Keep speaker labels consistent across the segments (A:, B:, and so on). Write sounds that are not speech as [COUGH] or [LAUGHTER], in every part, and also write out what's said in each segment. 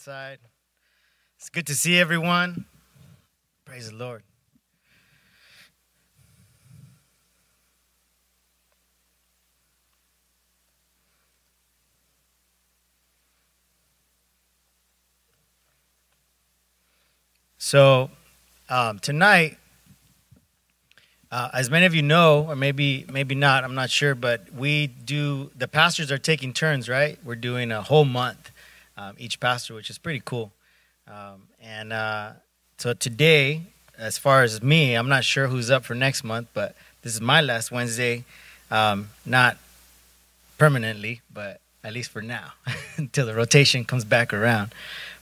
A: side. It's good to see everyone. Praise the Lord. So, um, tonight, uh, as many of you know, or maybe maybe not, I'm not sure, but we do. The pastors are taking turns, right? We're doing a whole month, um, each pastor, which is pretty cool. Um, and uh, so today, as far as me, I'm not sure who's up for next month, but this is my last Wednesday. Um, not permanently, but at least for now, [LAUGHS] until the rotation comes back around.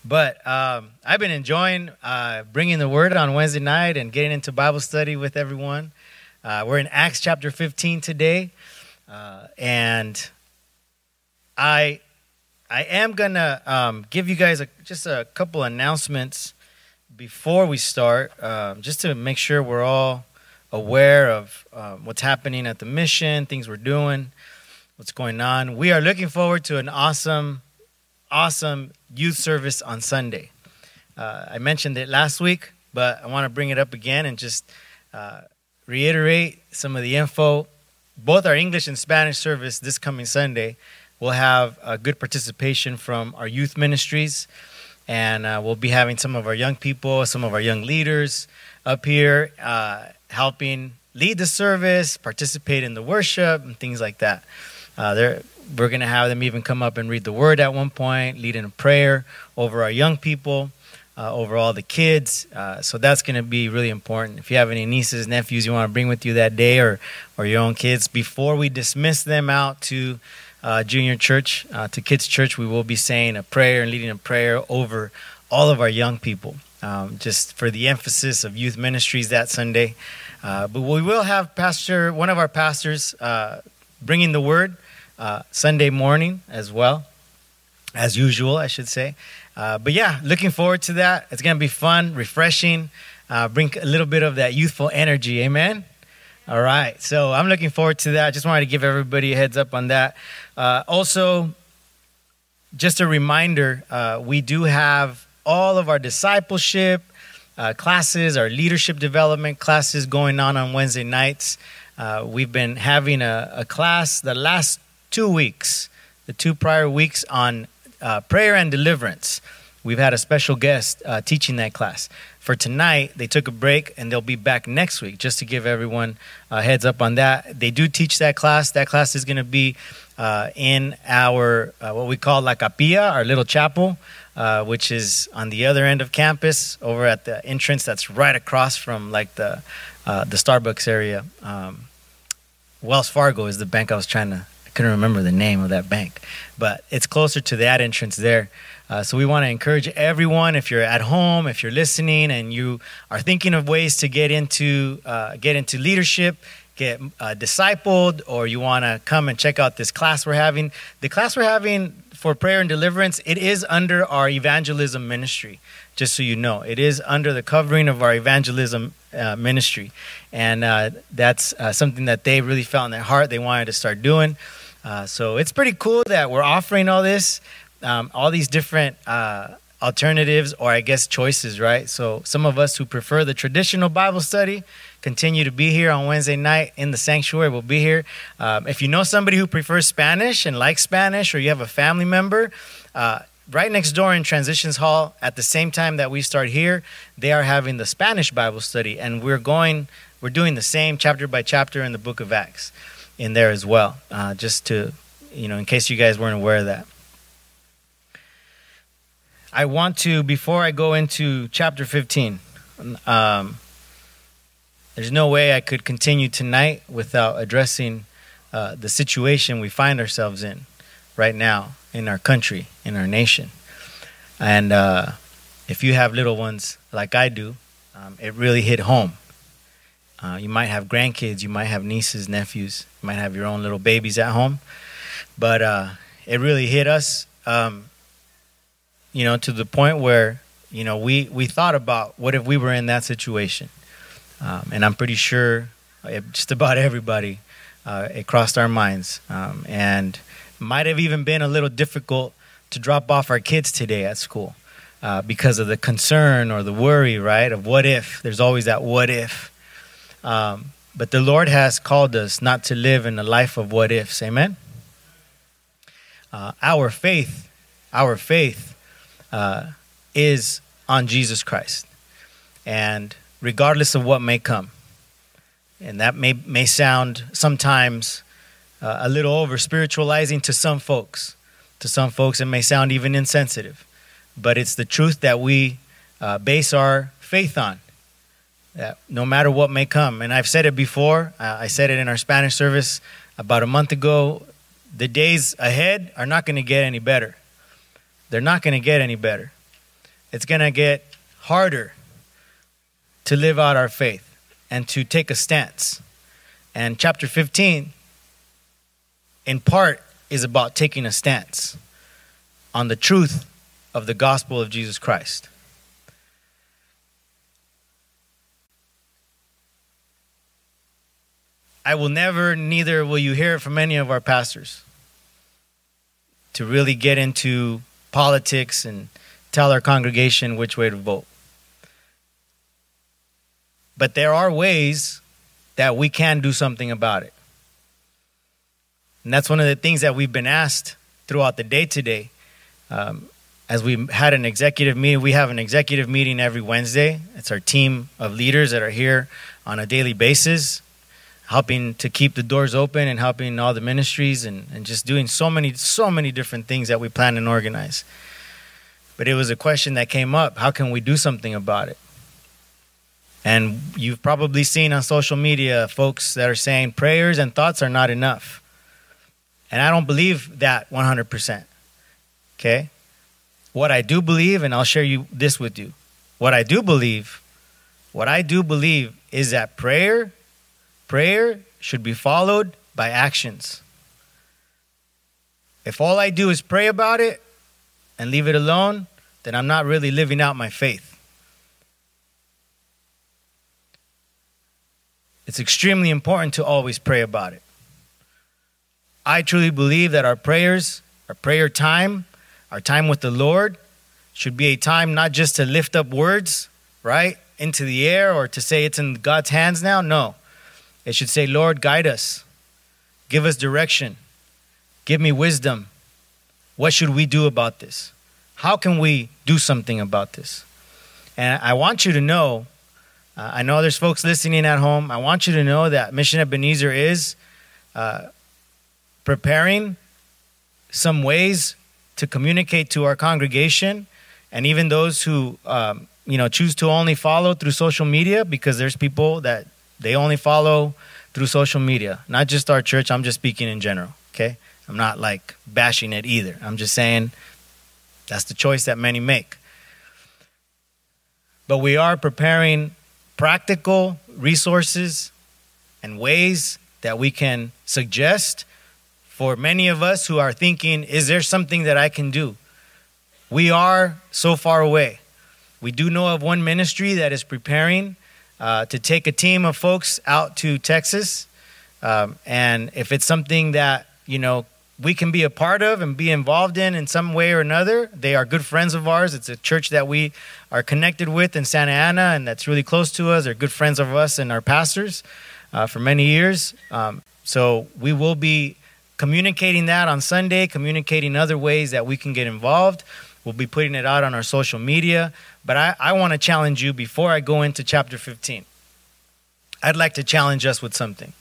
A: But um, I've been enjoying uh, bringing the word on Wednesday night and getting into Bible study with everyone. Uh, we're in Acts chapter 15 today, uh, and I I am gonna um, give you guys a, just a couple announcements before we start, um, just to make sure we're all aware of um, what's happening at the mission, things we're doing, what's going on. We are looking forward to an awesome, awesome youth service on Sunday. Uh, I mentioned it last week, but I want to bring it up again and just uh, reiterate some of the info. Both our English and Spanish service this coming Sunday will have a good participation from our youth ministries, and uh, we'll be having some of our young people, some of our young leaders up here uh, helping lead the service, participate in the worship, and things like that. Uh, we're going to have them even come up and read the word at one point, lead in a prayer over our young people uh, over all the kids. Uh, so that's going to be really important. If you have any nieces, nephews you want to bring with you that day or, or your own kids, before we dismiss them out to uh, junior church, uh, to kids' church, we will be saying a prayer and leading a prayer over all of our young people, um, just for the emphasis of youth ministries that Sunday. Uh, but we will have pastor, one of our pastors, uh, bringing the word Sunday morning as well, as usual, I should say. Uh, but yeah, looking forward to that. It's going to be fun, refreshing, uh, bring a little bit of that youthful energy. Amen. All right. So I'm looking forward to that. Just wanted to give everybody a heads up on that. Uh, also, just a reminder uh, we do have all of our discipleship uh, classes, our leadership development classes going on on Wednesday nights. Uh, we've been having a, a, class the last two weeks, the two prior weeks on uh, prayer and deliverance. We've had a special guest uh, teaching that class. For tonight, they took a break and they'll be back next week just to give everyone a heads up on that. They do teach that class. That class is going to be uh, in our, uh, what we call La Capilla, our little chapel, uh, which is on the other end of campus over at the entrance that's right across from like the, uh, the Starbucks area. Um, Wells Fargo is the bank I was trying to couldn't remember the name of that bank, but it's closer to that entrance there. Uh, so we want to encourage everyone, if you're at home, if you're listening, and you are thinking of ways to get into uh, get into leadership, get uh, discipled, or you want to come and check out this class we're having. The class we're having for prayer and deliverance, it is under our evangelism ministry. Just so you know, it is under the covering of our evangelism uh, ministry, and uh, that's uh, something that they really felt in their heart. They wanted to start doing. Uh, so it's pretty cool that we're offering all this, um, all these different uh, alternatives or I guess choices, right? So some of us who prefer the traditional Bible study continue to be here on Wednesday night in the sanctuary. We'll be here. Um, if you know somebody who prefers Spanish and likes Spanish, or you have a family member, uh, right next door in Transitions Hall, at the same time that we start here, they are having the Spanish Bible study, and we're going, we're doing the same chapter by chapter in the Book of Acts in there as well, uh, just to, you know, in case you guys weren't aware of that. I want to, before I go into chapter 15, um, there's no way I could continue tonight without addressing uh, the situation we find ourselves in right now in our country, in our nation. And uh, if you have little ones like I do, um, it really hit home. Uh, you might have grandkids, you might have nieces, nephews, you might have your own little babies at home. But uh, it really hit us, um, you know, to the point where, you know, we, we thought about what if we were in that situation. Um, and I'm pretty sure just about everybody, uh, it crossed our minds. Um, and might have even been a little difficult to drop off our kids today at school. uh, because of the concern or the worry, right? Of what if. There's always that what if. Um, but the Lord has called us not to live in a life of what ifs. Amen? Uh, our faith, our faith uh, is on Jesus Christ. And regardless of what may come, and that may, may sound sometimes uh, a little over spiritualizing to some folks. To some folks, it may sound even insensitive, but it's the truth that we uh, base our faith on. That no matter what may come, and I've said it before, I said it in our Spanish service about a month ago. The days ahead are not going to get any better. They're not going to get any better. It's going to get harder to live out our faith and to take a stance. And chapter 15, in part, is about taking a stance on the truth of the gospel of Jesus Christ. I will never, neither will you hear it from any of our pastors, to really get into politics and tell our congregation which way to vote. But there are ways that we can do something about it. And that's one of the things that we've been asked throughout the day today. Um, as we had an executive meeting, we have an executive meeting every Wednesday. It's our team of leaders that are here on a daily basis, helping to keep the doors open and helping all the ministries and, and just doing so many, so many different things that we plan and organize. But it was a question that came up how can we do something about it? And you've probably seen on social media folks that are saying prayers and thoughts are not enough. And I don't believe that 100%. Okay? What I do believe, and I'll share you this with you. What I do believe, what I do believe is that prayer, prayer should be followed by actions. If all I do is pray about it and leave it alone, then I'm not really living out my faith. It's extremely important to always pray about it. I truly believe that our prayers, our prayer time, our time with the Lord should be a time not just to lift up words, right, into the air or to say it's in God's hands now. No. It should say, Lord, guide us. Give us direction. Give me wisdom. What should we do about this? How can we do something about this? And I want you to know uh, I know there's folks listening at home. I want you to know that Mission Ebenezer is uh, preparing some ways to communicate to our congregation and even those who um, you know choose to only follow through social media because there's people that they only follow through social media not just our church i'm just speaking in general okay i'm not like bashing it either i'm just saying that's the choice that many make but we are preparing practical resources and ways that we can suggest for many of us who are thinking, is there something that I can do? We are so far away. We do know of one ministry that is preparing uh, to take a team of folks out to Texas. Um, and if it's something that, you know, we can be a part of and be involved in in some way or another. They are good friends of ours. It's a church that we are connected with in Santa Ana, and that's really close to us. They're good friends of us and our pastors uh, for many years. Um, so we will be communicating that on Sunday, communicating other ways that we can get involved. We'll be putting it out on our social media. But I, I want to challenge you before I go into chapter 15. I'd like to challenge us with something.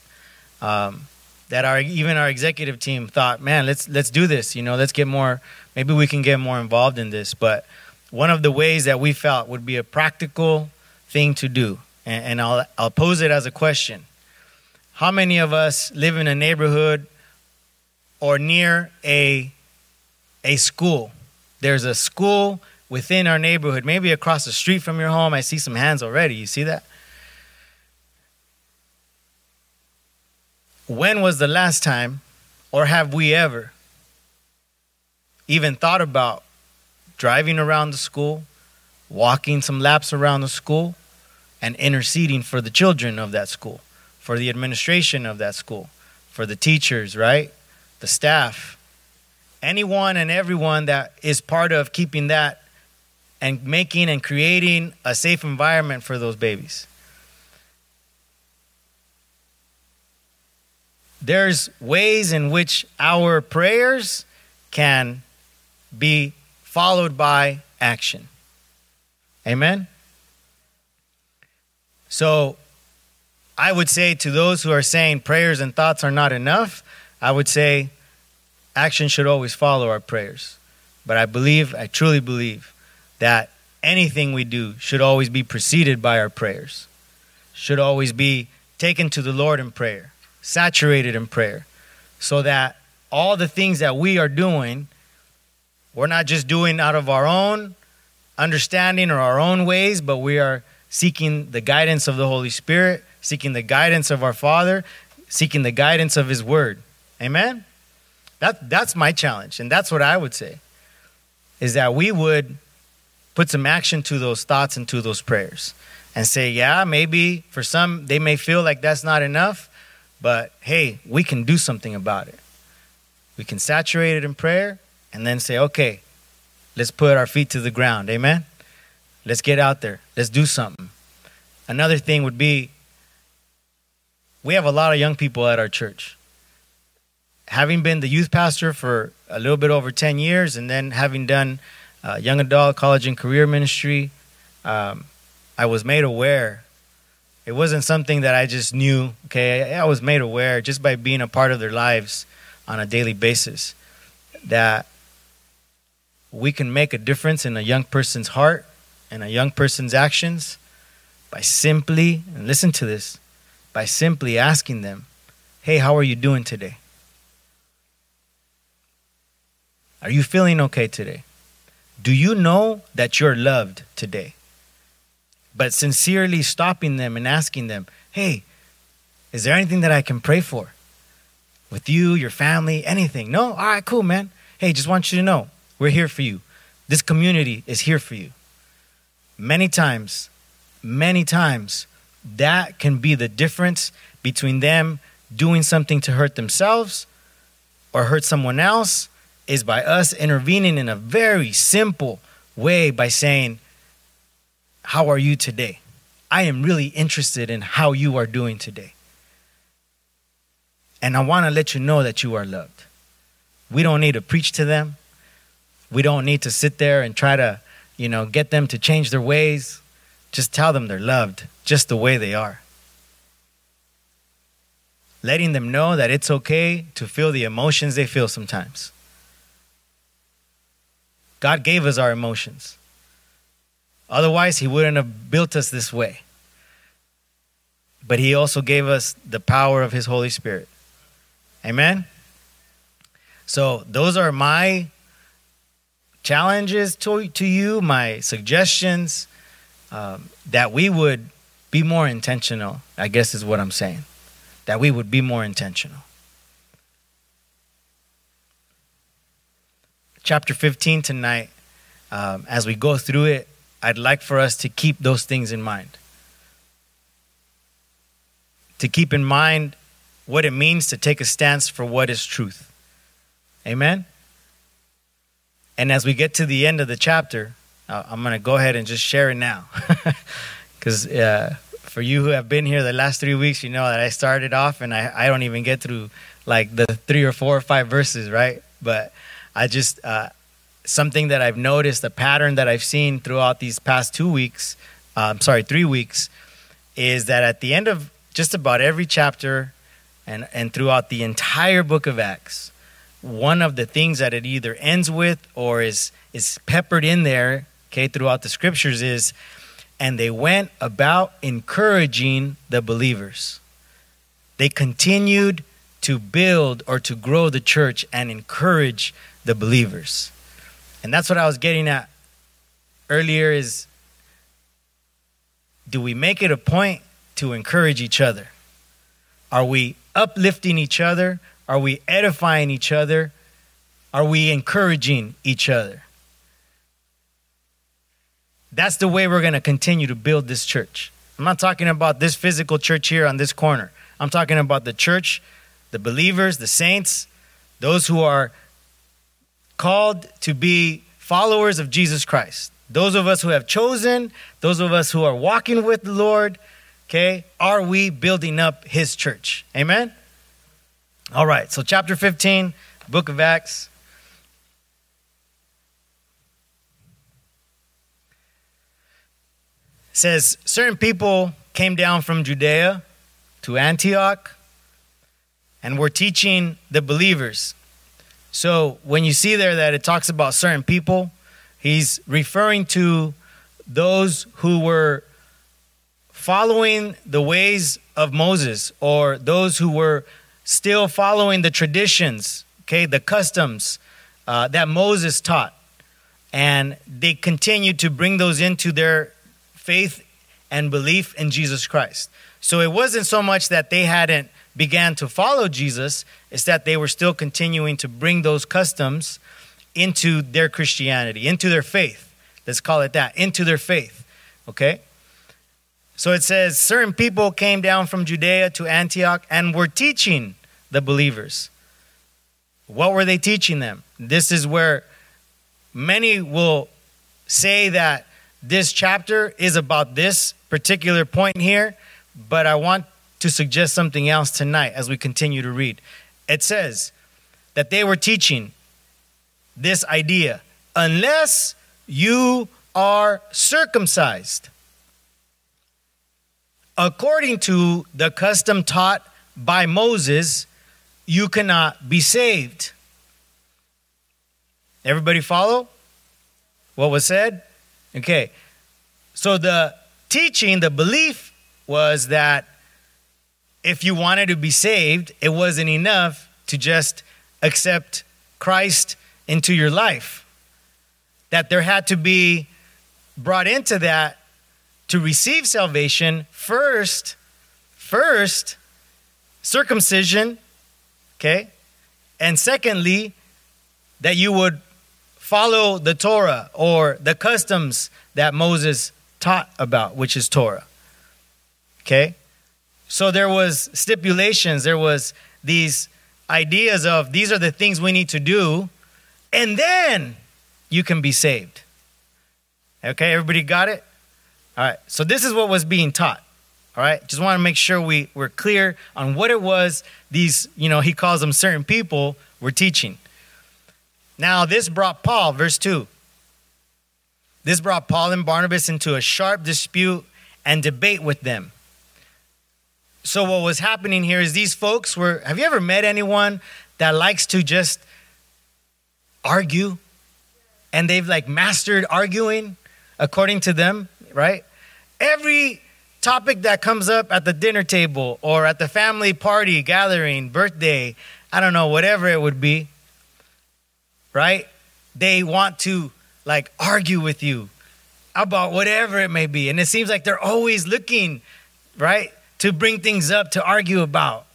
A: Um, that our even our executive team thought, man, let's let's do this. You know, let's get more. Maybe we can get more involved in this. But one of the ways that we felt would be a practical thing to do, and, and I'll I'll pose it as a question: How many of us live in a neighborhood or near a a school? There's a school within our neighborhood, maybe across the street from your home. I see some hands already. You see that? when was the last time, or have we ever even thought about driving around the school, walking some laps around the school, and interceding for the children of that school, for the administration of that school, for the teachers, right? The staff, anyone and everyone that is part of keeping that and making and creating a safe environment for those babies. There's ways in which our prayers can be followed by action. Amen? So, I would say to those who are saying prayers and thoughts are not enough, I would say action should always follow our prayers. But I believe, I truly believe, that anything we do should always be preceded by our prayers, should always be taken to the Lord in prayer, saturated in prayer, so that all the things that we are doing, we're not just doing out of our own understanding or our own ways, but we are seeking the guidance of the Holy Spirit, seeking the guidance of our Father, seeking the guidance of His Word. Amen? That, that's my challenge, and that's what I would say, is that we would put some action to those thoughts and to those prayers and say, yeah, maybe for some they may feel like that's not enough, but hey, we can do something about it. We can saturate it in prayer and then say, okay, let's put our feet to the ground. Amen? Let's get out there. Let's do something. Another thing would be we have a lot of young people at our church. Having been the youth pastor for a little bit over 10 years and then having done uh, young adult, college, and career ministry, um, I was made aware. It wasn't something that I just knew. Okay, I, I was made aware just by being a part of their lives on a daily basis that we can make a difference in a young person's heart and a young person's actions by simply, and listen to this, by simply asking them, Hey, how are you doing today? Are you feeling okay today? Do you know that you're loved today? But sincerely stopping them and asking them, hey, is there anything that I can pray for? With you, your family, anything? No? All right, cool, man. Hey, just want you to know we're here for you. This community is here for you. Many times, many times, that can be the difference between them doing something to hurt themselves or hurt someone else is by us intervening in a very simple way by saying, How are you today? I am really interested in how you are doing today. And I want to let you know that you are loved. We don't need to preach to them. We don't need to sit there and try to, you know, get them to change their ways. Just tell them they're loved just the way they are. Letting them know that it's okay to feel the emotions they feel sometimes. God gave us our emotions. Otherwise, He wouldn't have built us this way. But He also gave us the power of His Holy Spirit. Amen? So, those are my challenges to, to you, my suggestions um, that we would be more intentional, I guess is what I'm saying. That we would be more intentional. Chapter 15 tonight, um, as we go through it, I'd like for us to keep those things in mind. To keep in mind what it means to take a stance for what is truth. Amen? And as we get to the end of the chapter, uh, I'm going to go ahead and just share it now. [LAUGHS] Because uh, for you who have been here the last three weeks, you know that I started off and I, I don't even get through like the three or four or five verses, right? But I just uh, something that I've noticed, a pattern that I've seen throughout these past two weeks. I'm um, sorry, three weeks, is that at the end of just about every chapter, and and throughout the entire book of Acts, one of the things that it either ends with or is is peppered in there, okay, throughout the scriptures is, and they went about encouraging the believers. They continued to build or to grow the church and encourage the believers. And that's what I was getting at earlier is do we make it a point to encourage each other? Are we uplifting each other? Are we edifying each other? Are we encouraging each other? That's the way we're going to continue to build this church. I'm not talking about this physical church here on this corner. I'm talking about the church, the believers, the saints, those who are called to be followers of Jesus Christ, Those of us who have chosen, those of us who are walking with the Lord, okay, are we building up his church? Amen? All right, so chapter 15, book of Acts. says certain people came down from Judea to Antioch and we're teaching the believers. So when you see there that it talks about certain people, he's referring to those who were following the ways of Moses or those who were still following the traditions, okay, the customs uh, that Moses taught. And they continued to bring those into their faith and belief in Jesus Christ. So it wasn't so much that they hadn't began to follow Jesus, is that they were still continuing to bring those customs into their Christianity, into their faith. Let's call it that, into their faith. Okay? So it says certain people came down from Judea to Antioch and were teaching the believers. What were they teaching them? This is where many will say that this chapter is about this particular point here, but I want to suggest something else tonight as we continue to read. It says that they were teaching this idea unless you are circumcised according to the custom taught by Moses, you cannot be saved. Everybody follow what was said? Okay. So the teaching, the belief was that if you wanted to be saved, it wasn't enough to just accept Christ into your life. That there had to be brought into that to receive salvation first, first, circumcision, okay? And secondly, that you would follow the Torah or the customs that Moses taught about, which is Torah. Okay? So there was stipulations, there was these ideas of these are the things we need to do, and then you can be saved. Okay, everybody got it? All right, so this is what was being taught. All right, just want to make sure we, we're clear on what it was these, you know, he calls them certain people were teaching. Now, this brought Paul, verse 2. This brought Paul and Barnabas into a sharp dispute and debate with them. So, what was happening here is these folks were have you ever met anyone that likes to just argue? And they've like mastered arguing according to them, right? Every topic that comes up at the dinner table or at the family party, gathering, birthday, I don't know, whatever it would be, right? They want to like argue with you about whatever it may be. And it seems like they're always looking, right, to bring things up to argue about.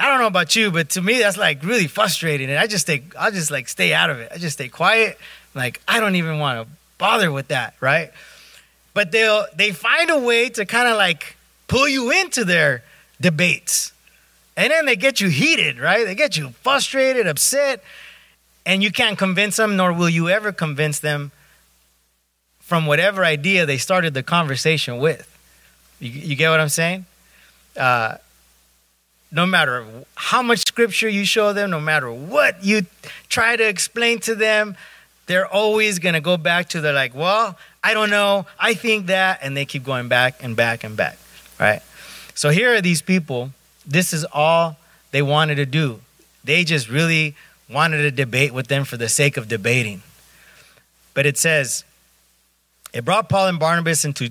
A: I don't know about you, but to me that's like really frustrating. And I just stay I'll just like stay out of it. I just stay quiet. Like I don't even want to bother with that, right? But they'll they find a way to kind of like pull you into their debates. And then they get you heated, right? They get you frustrated, upset, and you can't convince them, nor will you ever convince them from whatever idea they started the conversation with. You, you get what I'm saying? Uh, no matter how much scripture you show them, no matter what you try to explain to them, they're always going to go back to they're like, well, I don't know, I think that, and they keep going back and back and back, right? So here are these people. This is all they wanted to do. They just really wanted to debate with them for the sake of debating. But it says, it brought Paul and Barnabas into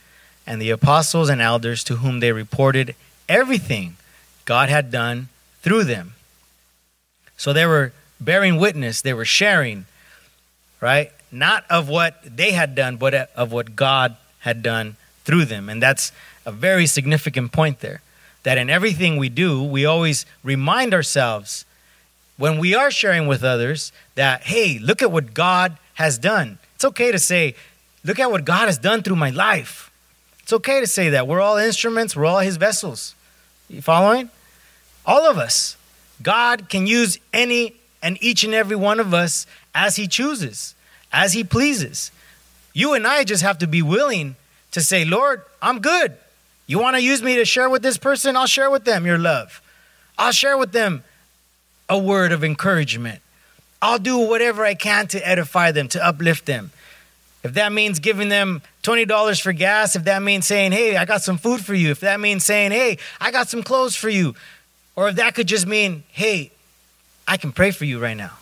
A: and the apostles and elders to whom they reported everything God had done through them. So they were bearing witness, they were sharing, right? not of what they had done, but of what God had done through them. And that's a very significant point there. That in everything we do, we always remind ourselves when we are sharing with others that, hey, look at what God has done. It's okay to say, look at what God has done through my life. It's okay to say that. We're all instruments, we're all his vessels. You following? All of us. God can use any and each and every one of us as he chooses, as he pleases. You and I just have to be willing to say, Lord, I'm good. You want to use me to share with this person? I'll share with them your love. I'll share with them a word of encouragement. I'll do whatever I can to edify them, to uplift them. If that means giving them $20 for gas, if that means saying, hey, I got some food for you, if that means saying, hey, I got some clothes for you, or if that could just mean, hey, I can pray for you right now.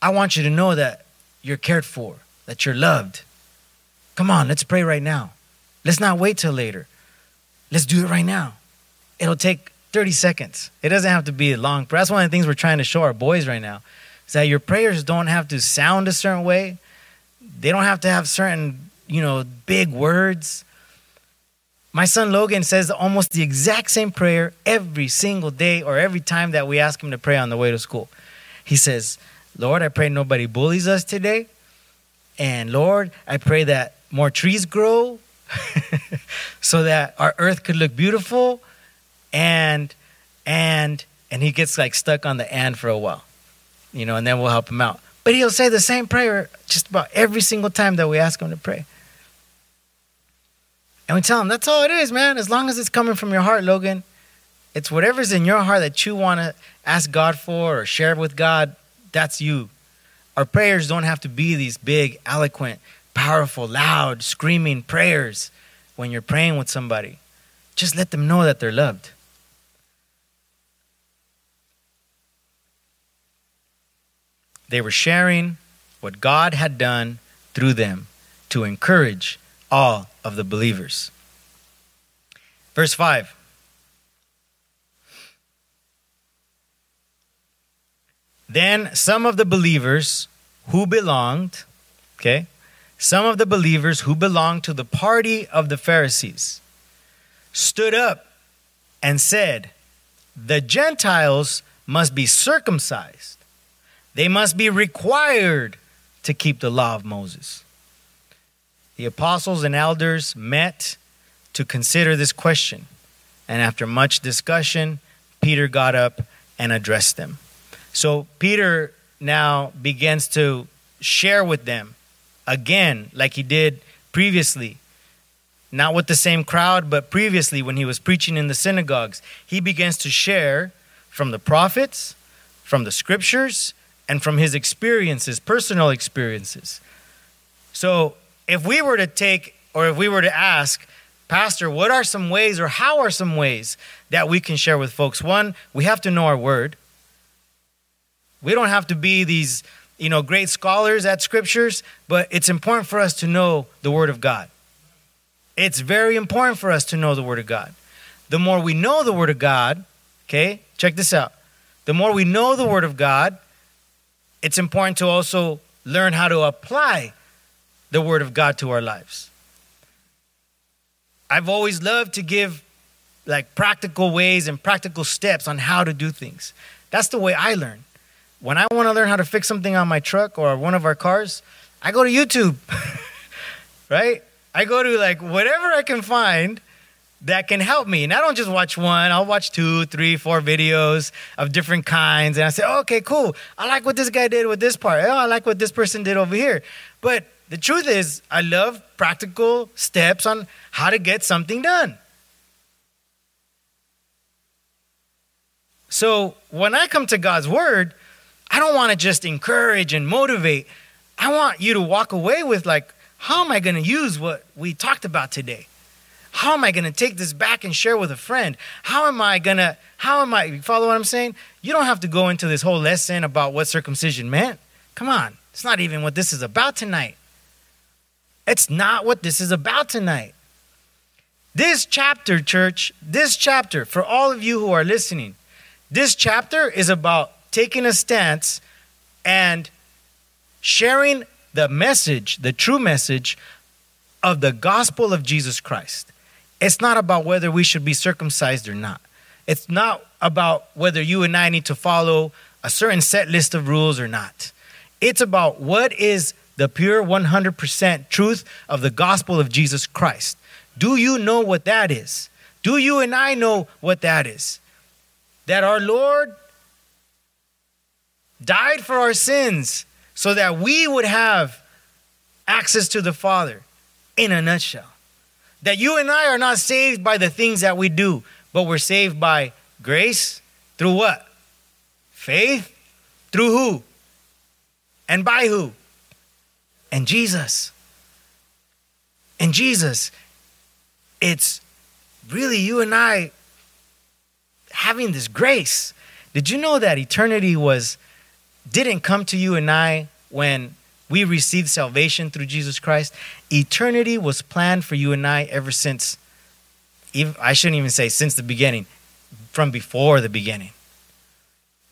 A: I want you to know that you're cared for, that you're loved. Come on, let's pray right now. Let's not wait till later. Let's do it right now. It'll take 30 seconds. It doesn't have to be long prayer. That's one of the things we're trying to show our boys right now. Is that your prayers don't have to sound a certain way. They don't have to have certain, you know, big words. My son Logan says almost the exact same prayer every single day or every time that we ask him to pray on the way to school. He says, Lord, I pray nobody bullies us today. And Lord, I pray that more trees grow [LAUGHS] so that our earth could look beautiful. And, and, and he gets like stuck on the and for a while, you know, and then we'll help him out. But he'll say the same prayer just about every single time that we ask him to pray. And we tell him, that's all it is, man. As long as it's coming from your heart, Logan, it's whatever's in your heart that you want to ask God for or share with God, that's you. Our prayers don't have to be these big, eloquent, powerful, loud, screaming prayers when you're praying with somebody. Just let them know that they're loved. They were sharing what God had done through them to encourage all of the believers. Verse 5. Then some of the believers who belonged, okay, some of the believers who belonged to the party of the Pharisees stood up and said, The Gentiles must be circumcised, they must be required to keep the law of Moses the apostles and elders met to consider this question. And after much discussion, Peter got up and addressed them. So Peter now begins to share with them again, like he did previously. Not with the same crowd, but previously when he was preaching in the synagogues. He begins to share from the prophets, from the scriptures, and from his experiences, personal experiences. So if we were to take or if we were to ask, Pastor, what are some ways or how are some ways that we can share with folks? One, we have to know our word. We don't have to be these, you know, great scholars at scriptures, but it's important for us to know the word of God. It's very important for us to know the word of God. The more we know the word of God, okay, check this out. The more we know the word of God, it's important to also learn how to apply the Word of God to our lives. I've always loved to give like practical ways and practical steps on how to do things. That's the way I learn. When I want to learn how to fix something on my truck or one of our cars, I go to YouTube, [LAUGHS] right? I go to like whatever I can find that can help me. And I don't just watch one, I'll watch two, three, four videos of different kinds. And I say, okay, cool. I like what this guy did with this part. Oh, I like what this person did over here. But the truth is, I love practical steps on how to get something done. So when I come to God's word, I don't want to just encourage and motivate. I want you to walk away with, like, how am I going to use what we talked about today? How am I going to take this back and share with a friend? How am I going to, how am I, follow what I'm saying? You don't have to go into this whole lesson about what circumcision meant. Come on. It's not even what this is about tonight. It's not what this is about tonight. This chapter, church, this chapter, for all of you who are listening, this chapter is about taking a stance and sharing the message, the true message of the gospel of Jesus Christ. It's not about whether we should be circumcised or not. It's not about whether you and I need to follow a certain set list of rules or not. It's about what is the pure 100% truth of the gospel of Jesus Christ. Do you know what that is? Do you and I know what that is? That our Lord died for our sins so that we would have access to the Father in a nutshell. That you and I are not saved by the things that we do, but we're saved by grace through what? Faith through who? And by who? And Jesus. And Jesus. It's really you and I having this grace. Did you know that eternity was didn't come to you and I when we received salvation through Jesus Christ? Eternity was planned for you and I ever since I shouldn't even say since the beginning, from before the beginning.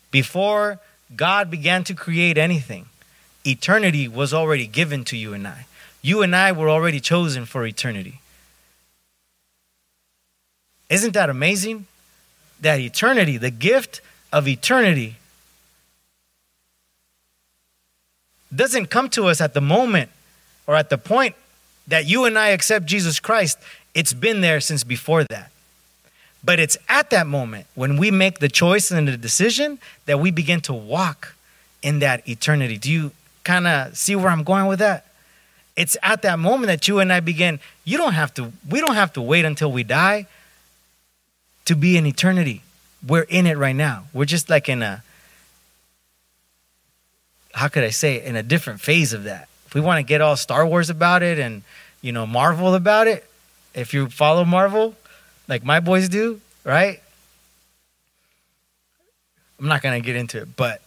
A: Before God began to create anything, eternity was already given to you and I. You and I were already chosen for eternity. Isn't that amazing? That eternity, the gift of eternity, doesn't come to us at the moment or at the point that you and I accept Jesus Christ. It's been there since before that. But it's at that moment when we make the choice and the decision that we begin to walk in that eternity. Do you kind of see where I'm going with that? It's at that moment that you and I begin. You don't have to, we don't have to wait until we die to be in eternity. We're in it right now. We're just like in a, how could I say, it? in a different phase of that. If we want to get all Star Wars about it and, you know, Marvel about it, if you follow Marvel, like my boys do, right? I'm not to get into it, but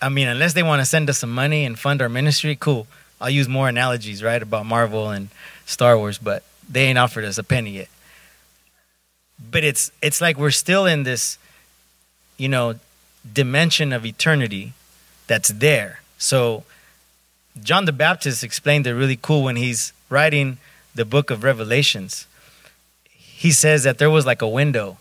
A: I mean, unless they want to send us some money and fund our ministry, cool. I'll use more analogies, right, about Marvel and Star Wars, but they ain't offered us a penny yet. But it's it's like we're still in this, you know, dimension of eternity that's there. So John the Baptist explained it really cool when he's writing the book of Revelations he says that there was like a window,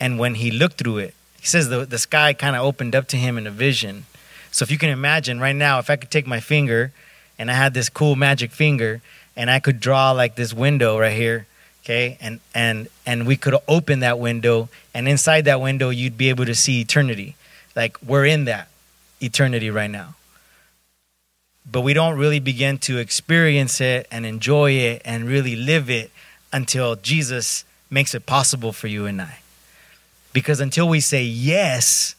A: and when he looked through it, he says the, the sky kind of opened up to him in a vision. So if you can imagine right now, if I could take my finger and I had this cool magic finger and I could draw like this window right here, okay, and and and we could open that window, and inside that window you'd be able to see eternity. Like we're in that eternity right now. But we don't really begin to experience it and enjoy it and really live it until Jesus makes it possible for you and I. Because until we say yes,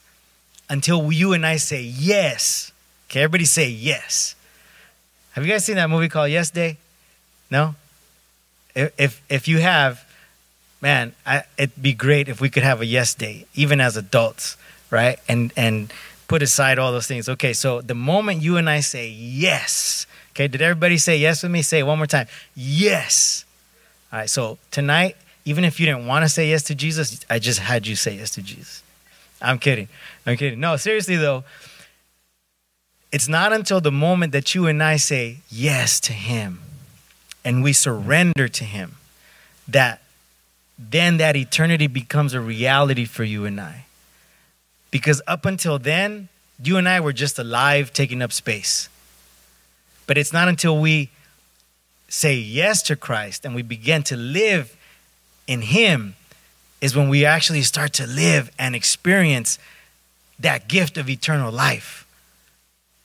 A: until you and I say yes, okay, everybody say yes. Have you guys seen that movie called Yes Day? No? If if, you have, man, I, it'd be great if we could have a yes day, even as adults, right? And and put aside all those things. Okay, so the moment you and I say yes, okay, did everybody say yes with me? Say it one more time. Yes. All right, so tonight, even if you didn't want to say yes to Jesus, I just had you say yes to Jesus. I'm kidding. I'm kidding. No, seriously though, it's not until the moment that you and I say yes to Him and we surrender to Him that then that eternity becomes a reality for you and I. Because up until then, you and I were just alive taking up space. But it's not until we say yes to Christ and we begin to live in Him is when we actually start to live and experience that gift of eternal life.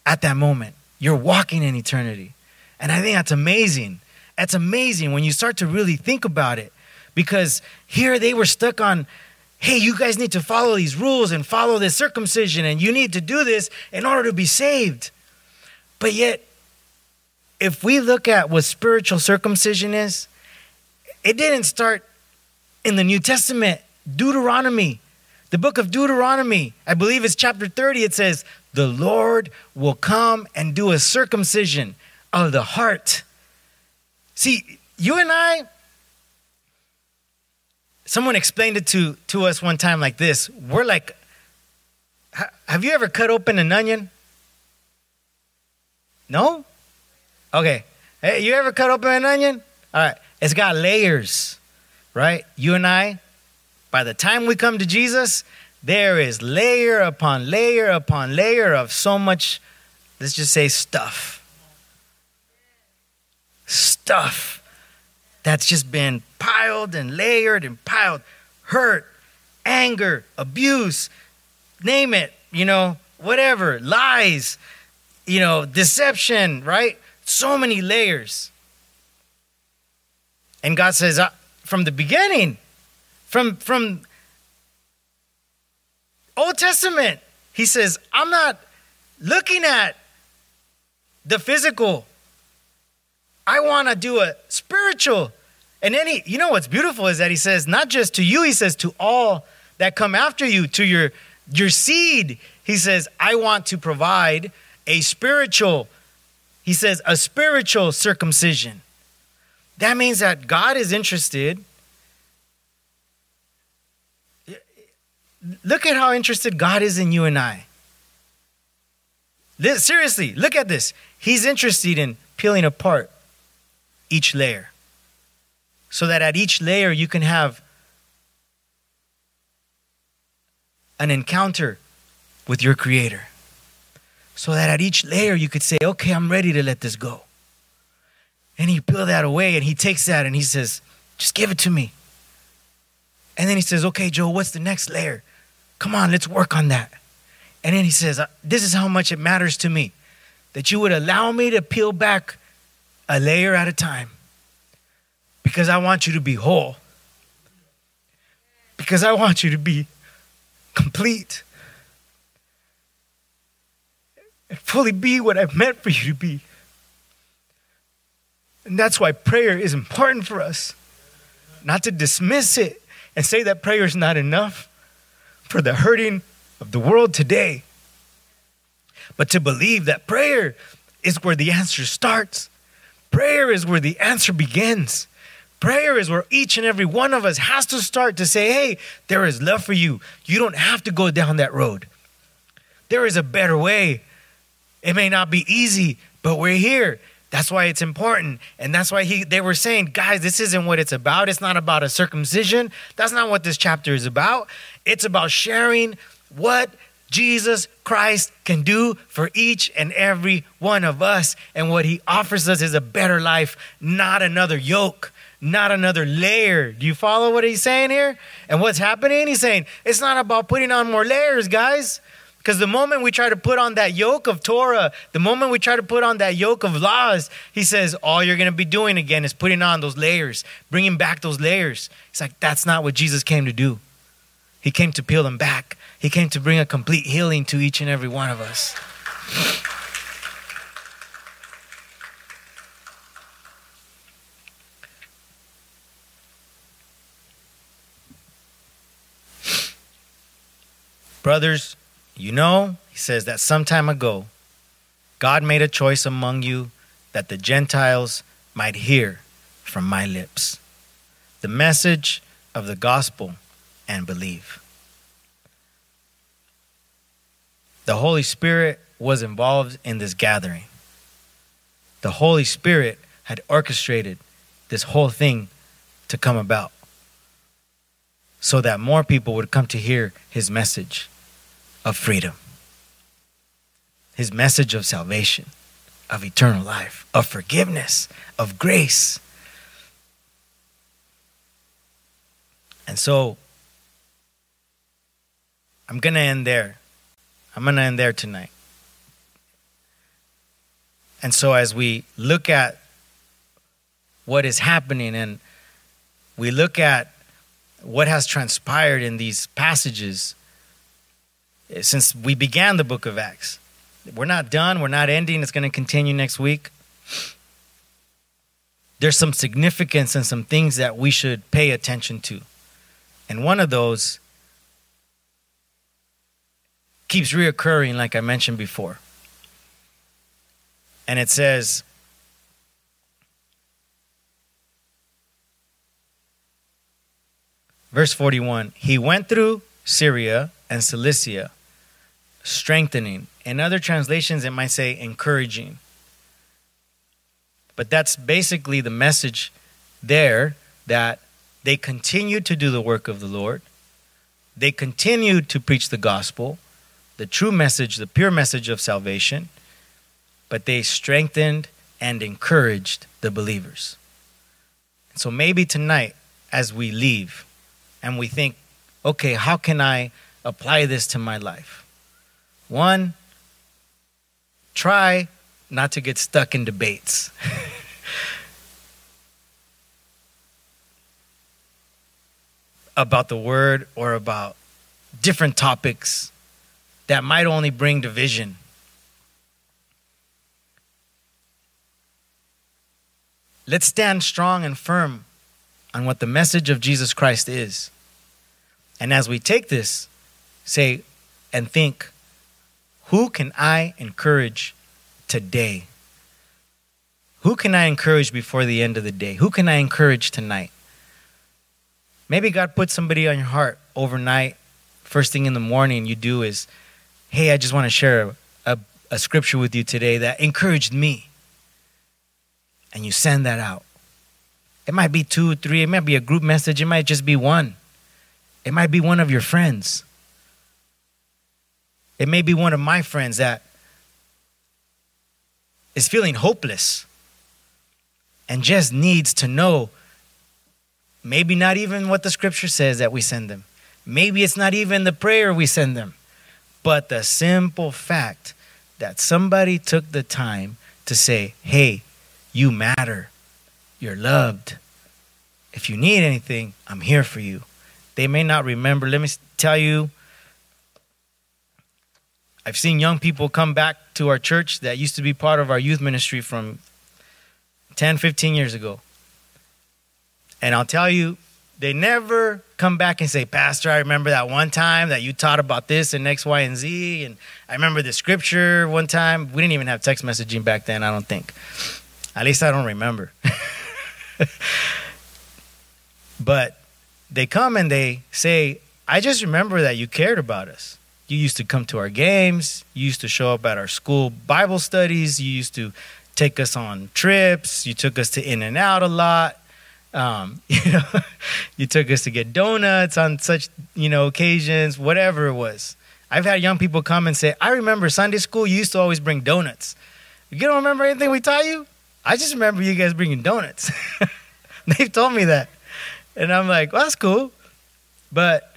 A: At that moment, you're walking in eternity. And I think that's amazing. That's amazing when you start to really think about it. Because here they were stuck on, hey, you guys need to follow these rules and follow this circumcision, and you need to do this in order to be saved. But yet, if we look at what spiritual circumcision is, it didn't start in the New Testament. Deuteronomy, the book of Deuteronomy, I believe it's chapter 30, it says, The Lord will come and do a circumcision of the heart. See, you and I, someone explained it to, to us one time like this we're like, have you ever cut open an onion? No? Okay. Hey, you ever cut open an onion? All right. It's got layers, right? You and I, by the time we come to Jesus, there is layer upon layer upon layer of so much, let's just say stuff. Stuff that's just been piled and layered and piled. Hurt, anger, abuse, name it, you know, whatever, lies, you know, deception, right? So many layers. And God says, uh, from the beginning, from from Old Testament, He says, I'm not looking at the physical. I want to do a spiritual. And then he, you know what's beautiful is that he says, not just to you, he says to all that come after you, to your your seed. He says, I want to provide a spiritual, he says, a spiritual circumcision. That means that God is interested. Look at how interested God is in you and I. This, seriously, look at this. He's interested in peeling apart each layer so that at each layer you can have an encounter with your Creator. So that at each layer you could say, okay, I'm ready to let this go. And he peel that away and he takes that and he says, just give it to me. And then he says, okay, Joe, what's the next layer? Come on, let's work on that. And then he says, uh, this is how much it matters to me that you would allow me to peel back a layer at a time because I want you to be whole. Because I want you to be complete and fully be what I've meant for you to be. And that's why prayer is important for us. Not to dismiss it and say that prayer is not enough for the hurting of the world today, but to believe that prayer is where the answer starts. Prayer is where the answer begins. Prayer is where each and every one of us has to start to say, hey, there is love for you. You don't have to go down that road. There is a better way. It may not be easy, but we're here. That's why it's important. And that's why he they were saying, guys, this isn't what it's about. It's not about a circumcision. That's not what this chapter is about. It's about sharing what Jesus Christ can do for each and every one of us. And what he offers us is a better life, not another yoke, not another layer. Do you follow what he's saying here? And what's happening? He's saying, it's not about putting on more layers, guys. Because the moment we try to put on that yoke of Torah, the moment we try to put on that yoke of laws, he says, all you're going to be doing again is putting on those layers, bringing back those layers. It's like, that's not what Jesus came to do. He came to peel them back, He came to bring a complete healing to each and every one of us. Brothers, you know, he says that some time ago, God made a choice among you that the Gentiles might hear from my lips the message of the gospel and believe. The Holy Spirit was involved in this gathering. The Holy Spirit had orchestrated this whole thing to come about so that more people would come to hear his message of freedom, his message of salvation, of eternal life, of forgiveness, of grace. And so I'm going to end there. I'm going to end there tonight. And so as we look at what is happening and we look at what has transpired in these passages, eh, since we began the book of Acts. We're not done, we're not ending, it's going to continue next week. There's some significance and some things that we should pay attention to. And one of those keeps reoccurring, like I mentioned before. And it says, verse 41 He went through Syria and Cilicia strengthening. In other translations, it might say encouraging. But that's basically the message there that they continued to do the work of the Lord. They continued to preach the gospel, the true message, the pure message of salvation, but they strengthened and encouraged the believers. So maybe tonight, as we leave and we think, okay, how can I apply this to my life? One, try not to get stuck in debates. [LAUGHS] about the word or about different topics that might only bring division. Let's stand strong and firm on what the message of Jesus Christ is. And as we take this, say and think, who can I encourage today? Who can I encourage before the end of the day? Who can I encourage tonight? Maybe God put somebody on your heart overnight. First thing in the morning you do is, hey, I just want to share a, a scripture with you today that encouraged me. And you send that out. It might be two, three, it might be a group message, it might just be one. It might be one of your friends. It may be one of my friends that is feeling hopeless and just needs to know Maybe not even what the scripture says that we send them. Maybe it's not even the prayer we send them. But the simple fact that somebody took the time to say, hey, you matter. You're loved. If you need anything, I'm here for you. They may not remember. Let me tell you, I've seen young people come back to our church that used to be part of our youth ministry from 10, 15 years ago. And I'll tell you, they never come back and say, Pastor, I remember that one time that you taught about this and X, Y, and Z. And I remember the scripture one time. We didn't even have text messaging back then, I don't think. At least I don't remember. [LAUGHS] but they come and they say, I just remember that you cared about us. You used to come to our games. You used to show up at our school Bible studies. You used to take us on trips. You took us to In-N-Out a lot. Um, [LAUGHS] you know, you took us to get donuts on such you know occasions, whatever it was. I've had young people come and say, "I remember Sunday school. You used to always bring donuts. You don't remember anything we taught you? I just remember you guys bringing donuts." [LAUGHS] They've told me that, and I'm like, "Well, that's cool," but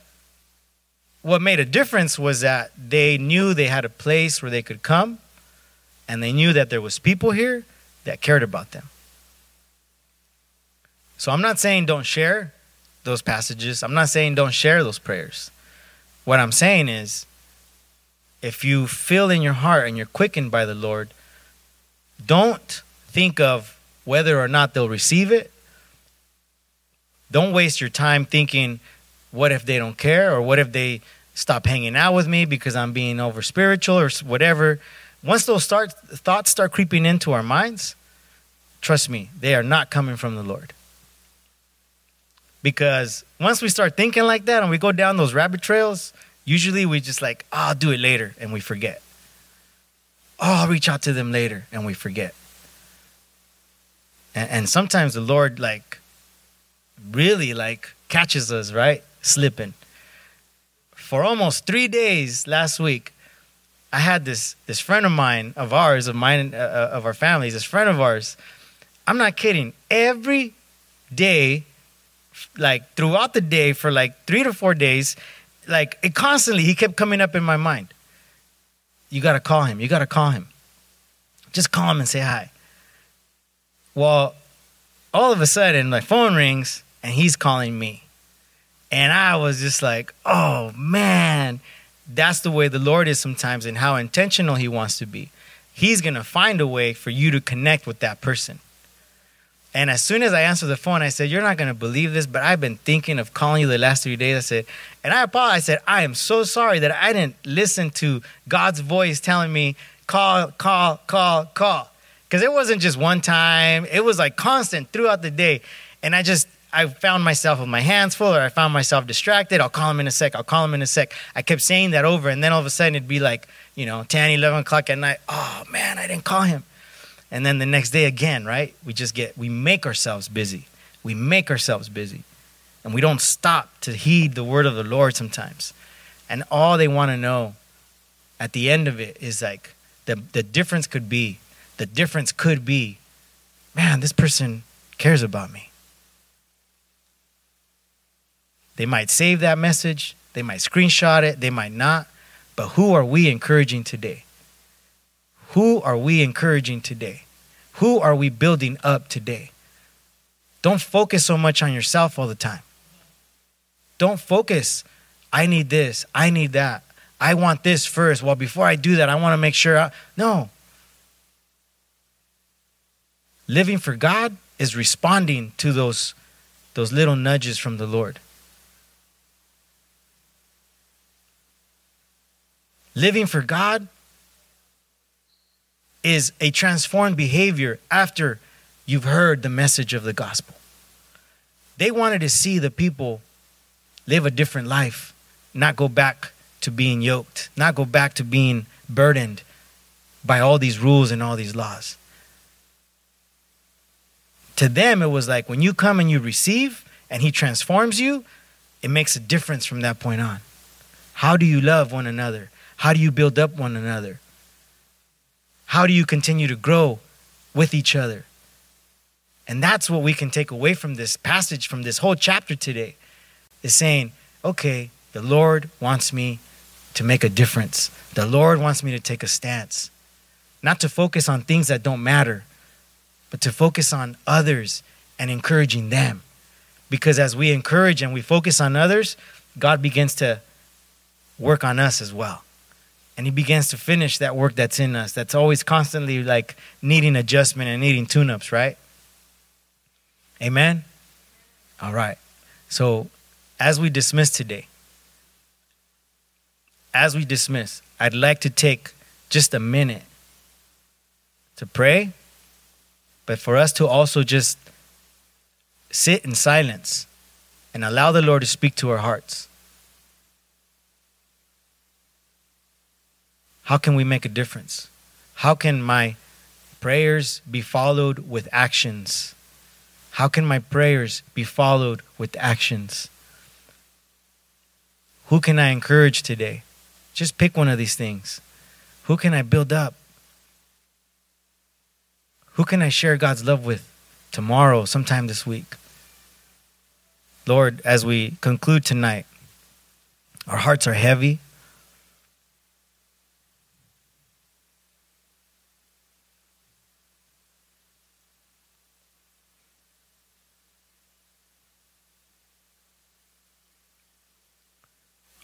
A: what made a difference was that they knew they had a place where they could come, and they knew that there was people here that cared about them. So I'm not saying don't share those passages. I'm not saying don't share those prayers. What I'm saying is if you feel in your heart and you're quickened by the Lord, don't think of whether or not they'll receive it. Don't waste your time thinking, what if they don't care? Or what if they stop hanging out with me because I'm being over spiritual or whatever? Once those start, thoughts start creeping into our minds, trust me, they are not coming from the Lord. Because once we start thinking like that and we go down those rabbit trails, usually we just like, oh, I'll do it later and we forget. Oh, I'll reach out to them later and we forget. And, and sometimes the Lord like really like catches us, right? Slipping. For almost three days last week, I had this this friend of mine, of ours, of mine, uh, uh of our families, this friend of ours. I'm not kidding. Every day like throughout the day for like three to four days, like it constantly, he kept coming up in my mind. You got to call him. You got to call him. Just call him and say hi. Well, all of a sudden, my phone rings and he's calling me. And I was just like, oh man, that's the way the Lord is sometimes and how intentional he wants to be. He's to find a way for you to connect with that person. And as soon as I answered the phone, I said, You're not going to believe this, but I've been thinking of calling you the last three days. I said, And I apologize. I said, I am so sorry that I didn't listen to God's voice telling me, Call, call, call, call. Because it wasn't just one time, it was like constant throughout the day. And I just, I found myself with my hands full or I found myself distracted. I'll call him in a sec. I'll call him in a sec. I kept saying that over. And then all of a sudden it'd be like, you know, 10, 11 o'clock at night. Oh, man, I didn't call him. And then the next day again, right? We just get, we make ourselves busy. We make ourselves busy. And we don't stop to heed the word of the Lord sometimes. And all they want to know at the end of it is like, the, the difference could be, the difference could be, man, this person cares about me. They might save that message, they might screenshot it, they might not. But who are we encouraging today? Who are we encouraging today? Who are we building up today? Don't focus so much on yourself all the time. Don't focus. I need this. I need that. I want this first. Well, before I do that, I want to make sure. I... No. Living for God is responding to those, those little nudges from the Lord. Living for God is a transformed behavior after you've heard the message of the gospel. They wanted to see the people live a different life, not go back to being yoked, not go back to being burdened by all these rules and all these laws. To them, it was like when you come and you receive and He transforms you, it makes a difference from that point on. How do you love one another? How do you build up one another? How do you continue to grow with each other? And that's what we can take away from this passage, from this whole chapter today, is saying, okay, the Lord wants me to make a difference. The Lord wants me to take a stance. Not to focus on things that don't matter, but to focus on others and encouraging them. Because as we encourage and we focus on others, God begins to work on us as well and he begins to finish that work that's in us that's always constantly like needing adjustment and needing tune-ups right? Amen? All right. So as we dismiss today as we dismiss i'd like to take just a minute to pray but for us to also just sit in silence and allow the lord to speak to our hearts How can we make a difference? How can my prayers be followed with actions? How can my prayers be followed with actions? Who can I encourage today? Just pick one of these things. Who can I build up? Who can I share God's love with tomorrow, sometime this week? Lord, as we conclude tonight, our hearts are heavy.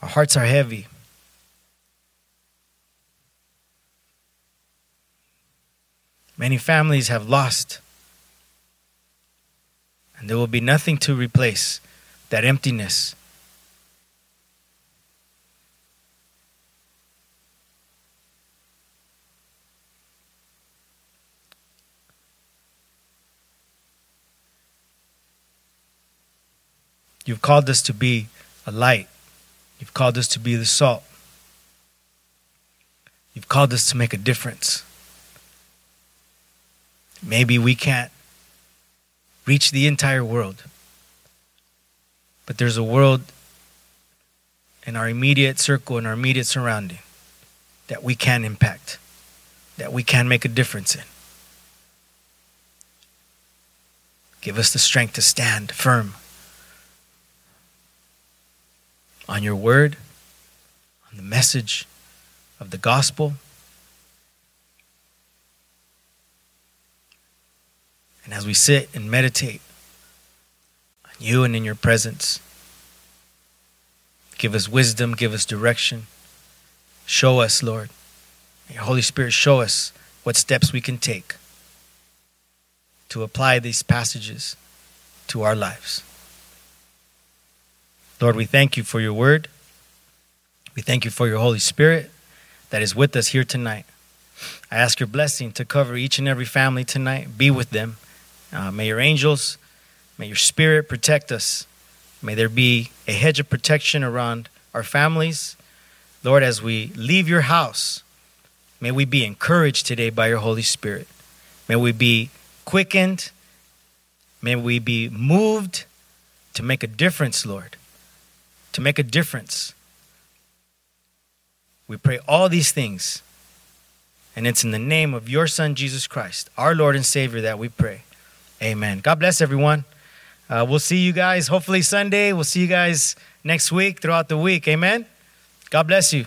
A: Our hearts are heavy. Many families have lost, and there will be nothing to replace that emptiness. You've called us to be a light. You've called us to be the salt. You've called us to make a difference. Maybe we can't reach the entire world, but there's a world in our immediate circle, in our immediate surrounding, that we can impact, that we can make a difference in. Give us the strength to stand firm on your word, on the message of the gospel. And as we sit and meditate on you and in your presence, give us wisdom, give us direction. Show us, Lord. Your Holy Spirit, show us what steps we can take to apply these passages to our lives. Lord, we thank you for your word. We thank you for your Holy Spirit that is with us here tonight. I ask your blessing to cover each and every family tonight. Be with them. Uh, may your angels, May your spirit protect us. May there be a hedge of protection around our families. Lord, as we leave your house, may we be encouraged today by your Holy Spirit. May we be quickened. May we be moved to make a difference, Lord. To make a difference. We pray all these things. And it's in the name of your Son, Jesus Christ, our Lord and Savior, that we pray. Amen. God bless everyone. Uh, we'll see you guys hopefully Sunday. We'll see you guys next week throughout the week. Amen. God bless you.